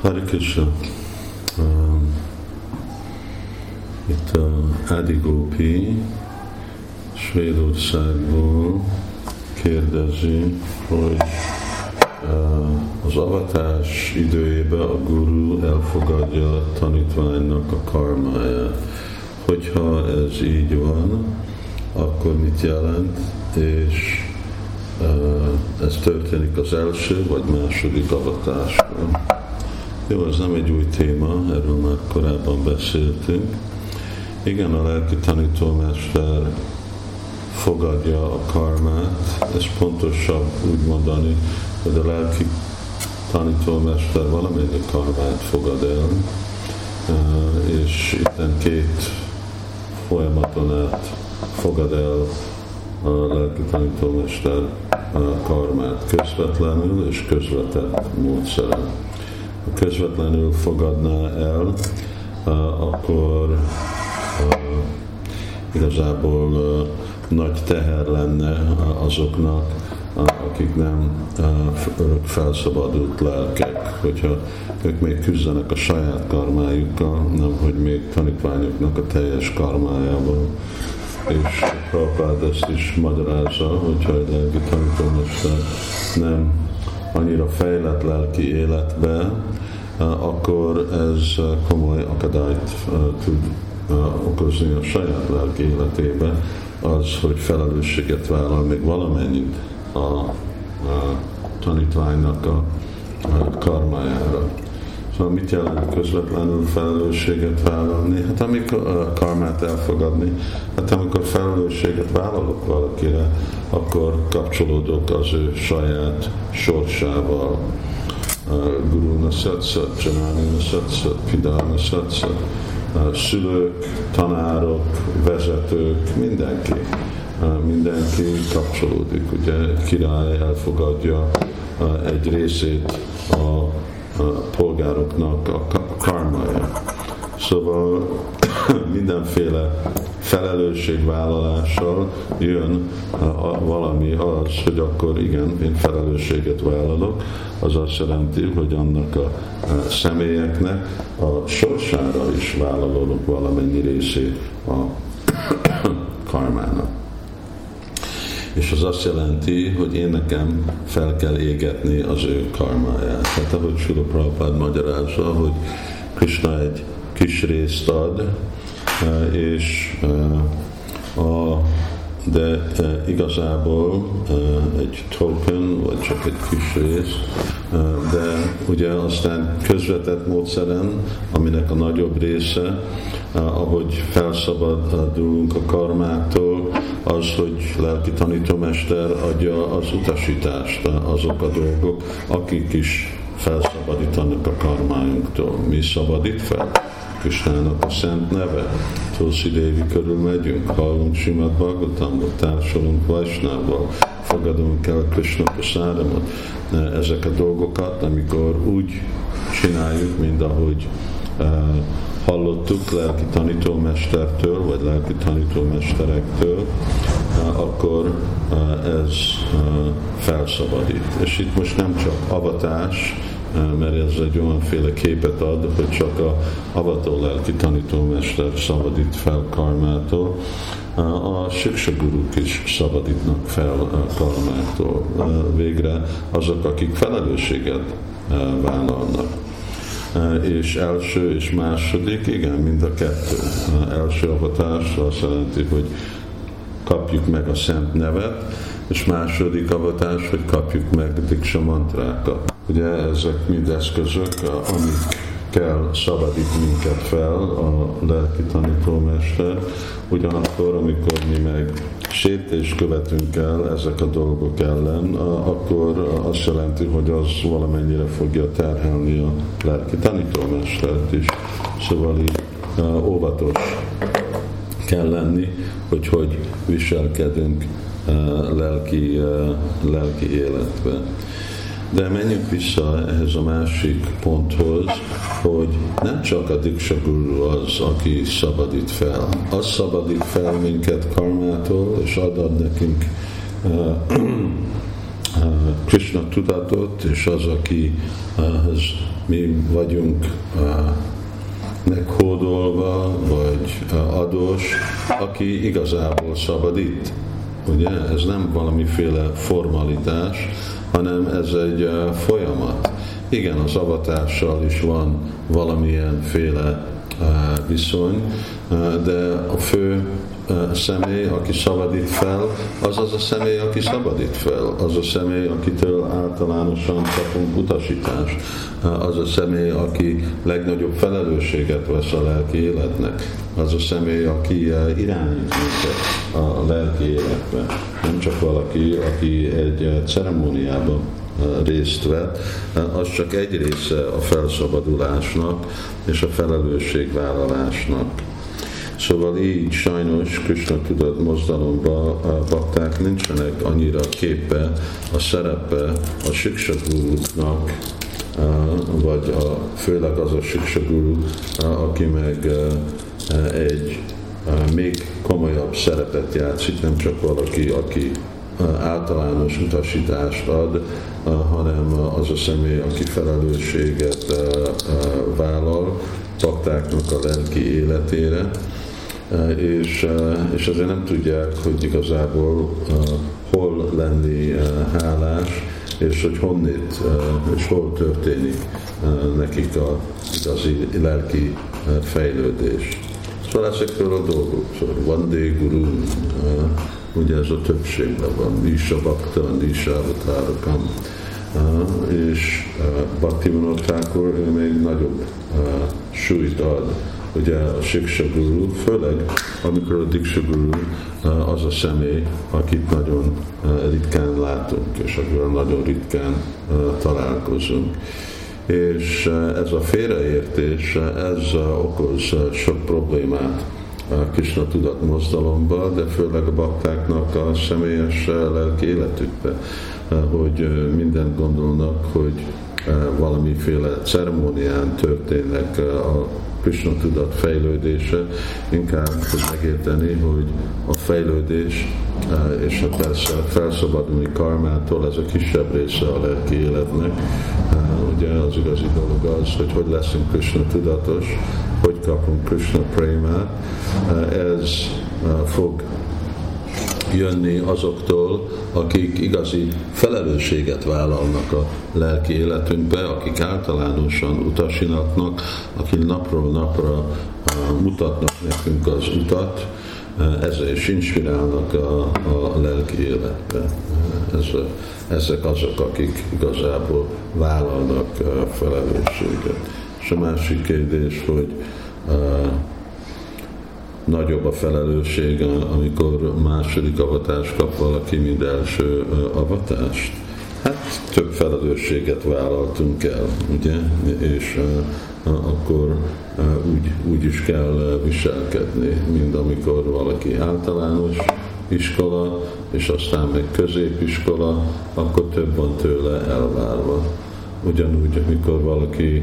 Hare Krishna. Um, itt a Adi Gopi Svédországból kérdezi, hogy uh, az avatás időjében a guru elfogadja a tanítványnak a karmáját. Hogyha ez így van, akkor mit jelent, és uh, ez történik az első vagy második avatásban. Jó, ez nem egy új téma, erről már korábban beszéltünk. Igen, a lelki tanítómester fogadja a karmát, ez pontosabb úgy mondani, hogy a lelki tanítómester valamennyi karmát fogad el, és itt két folyamaton át fogad el a lelki tanítómester karmát közvetlenül és közvetett módszeren közvetlenül fogadná el, akkor igazából nagy teher lenne azoknak, akik nem felszabadult lelkek, hogyha ők még küzdenek a saját karmájukkal, nem hogy még tanítványoknak a teljes karmájával. És Prabhupád ezt is magyarázza, hogyha egy lelki tanítómester nem annyira fejlett lelki életbe, akkor ez komoly akadályt tud okozni a saját lelki életébe, az, hogy felelősséget vállal még valamennyit a, a tanítványnak a, karmájára. Szóval mit jelent közvetlenül felelősséget vállalni? Hát amikor karmát elfogadni, hát amikor felelősséget vállalok valakire, akkor kapcsolódok az ő saját sorsával. Guru Nasatsat, Janani Nasatsat, Pidana Nasatsat, szülők, tanárok, vezetők, mindenki. Mindenki kapcsolódik, ugye király elfogadja egy részét a polgároknak a karmája. Szóval mindenféle felelősségvállalással jön valami az, hogy akkor igen, én felelősséget vállalok, az azt jelenti, hogy annak a személyeknek a sorsára is vállalok valamennyi részét a karmának és az azt jelenti, hogy én nekem fel kell égetni az ő karmáját. Tehát ahogy Sula Prabhupád magyarázza, hogy Krishna egy kis részt ad, eh, és eh, a de igazából egy token, vagy csak egy kis rész, de ugye aztán közvetett módszeren, aminek a nagyobb része, ahogy felszabadulunk a karmától, az, hogy lelki tanítómester adja az utasítást, azok a dolgok, akik is felszabadítanak a karmájunktól. Mi szabadít fel? Krisnának a szent neve. Tulsi Dévi körül megyünk, hallunk Simad Bhagavatamot, társulunk Vajsnával, fogadunk el Krishna Prasáramot. Ezek a dolgokat, amikor úgy csináljuk, mint ahogy uh, hallottuk lelki tanítómestertől, vagy lelki tanítómesterektől, uh, akkor uh, ez felszabadít. És itt most nem csak avatás, mert ez egy olyanféle képet ad, hogy csak a avató lelki tanítómester szabadít fel karmától, a siksaguruk is szabadítnak fel karmától. Végre azok, akik felelősséget vállalnak. És első és második, igen, mind a kettő. Első avatás azt jelenti, hogy kapjuk meg a szent nevet, és második avatás, hogy kapjuk meg diksa mantrákat. Ugye ezek mind eszközök, amik kell szabadít minket fel a lelki tanítómester, ugyanakkor, amikor mi meg sétés követünk el ezek a dolgok ellen, akkor azt jelenti, hogy az valamennyire fogja terhelni a lelki tanítómestert is. Szóval így óvatos kell lenni, hogy hogy viselkedünk lelki, lelki életbe. De menjünk vissza ehhez a másik ponthoz, hogy nem csak a Diksa Guru az, aki szabadít fel. Az szabadít fel minket karmától, és ad, nekünk uh, Krishna tudatot, és az, aki az mi vagyunk meghódolva, vagy adós, aki igazából szabadít. Ugye ez nem valamiféle formalitás, hanem ez egy folyamat. Igen, az avatással is van valamilyen viszony, de a fő személy, aki szabadít fel, az az a személy, aki szabadít fel, az a személy, akitől általánosan kapunk utasítást, az a személy, aki legnagyobb felelősséget vesz a lelki életnek, az a személy, aki irányít minket a lelki életbe. Nem csak valaki, aki egy ceremóniában részt vett, az csak egy része a felszabadulásnak és a felelősségvállalásnak. Szóval így sajnos Krishna tudat mozdalomba a bakták nincsenek annyira képe a szerepe a siksaguruknak, vagy a, főleg az a siksaguru, aki meg egy még komolyabb szerepet játszik, nem csak valaki, aki általános utasítást ad, hanem az a személy, aki felelősséget vállal baktáknak a lelki életére, és, és azért nem tudják, hogy igazából hol lenni hálás, és hogy honnét, és hol történik nekik a igazi lelki fejlődés. Szóval ezekről a dolgok, szóval van Guru, ugye ez a többségben van, Nisha Bhakta, Nisha Avatarakam, és Bhaktivinoda Thakur ő még nagyobb súlyt ad ugye a Siksa Guru, főleg amikor a Diksa Guru az a személy, akit nagyon ritkán látunk, és akivel nagyon ritkán találkozunk. És ez a félreértés, ez okoz sok problémát a Krishna tudat mozdalomba, de főleg a baktáknak a személyes lelki életükbe, hogy mindent gondolnak, hogy valamiféle ceremónián történnek a Krishna tudat fejlődése, inkább hogy megérteni, hogy a fejlődés és a persze felszabadulni karmától, ez a kisebb része a lelki életnek. Ugye az igazi dolog az, hogy hogy leszünk Krishna tudatos, hogy kapunk Krishna prémát, ez fog jönni azoktól, akik igazi felelősséget vállalnak a lelki életünkbe, akik általánosan utasinatnak, akik napról napra mutatnak nekünk az utat, ezzel is inspirálnak a, a lelki életbe. Ez, ezek azok, akik igazából vállalnak felelősséget. És a másik kérdés, hogy nagyobb a felelősség, amikor második avatást kap valaki, mint első avatást? Hát több felelősséget vállaltunk el, ugye? És akkor úgy, úgy is kell viselkedni, mint amikor valaki általános iskola, és aztán meg középiskola, akkor több van tőle elvárva. Ugyanúgy, amikor valaki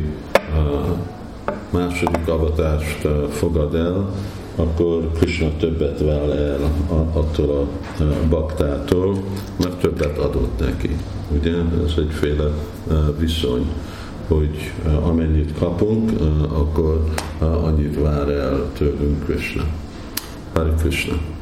második avatást fogad el, akkor Krishna többet váll el attól a baktától, mert többet adott neki. Ugye ez egyféle viszony, hogy amennyit kapunk, akkor annyit vár el tőlünk Krishna. Hare Krishna.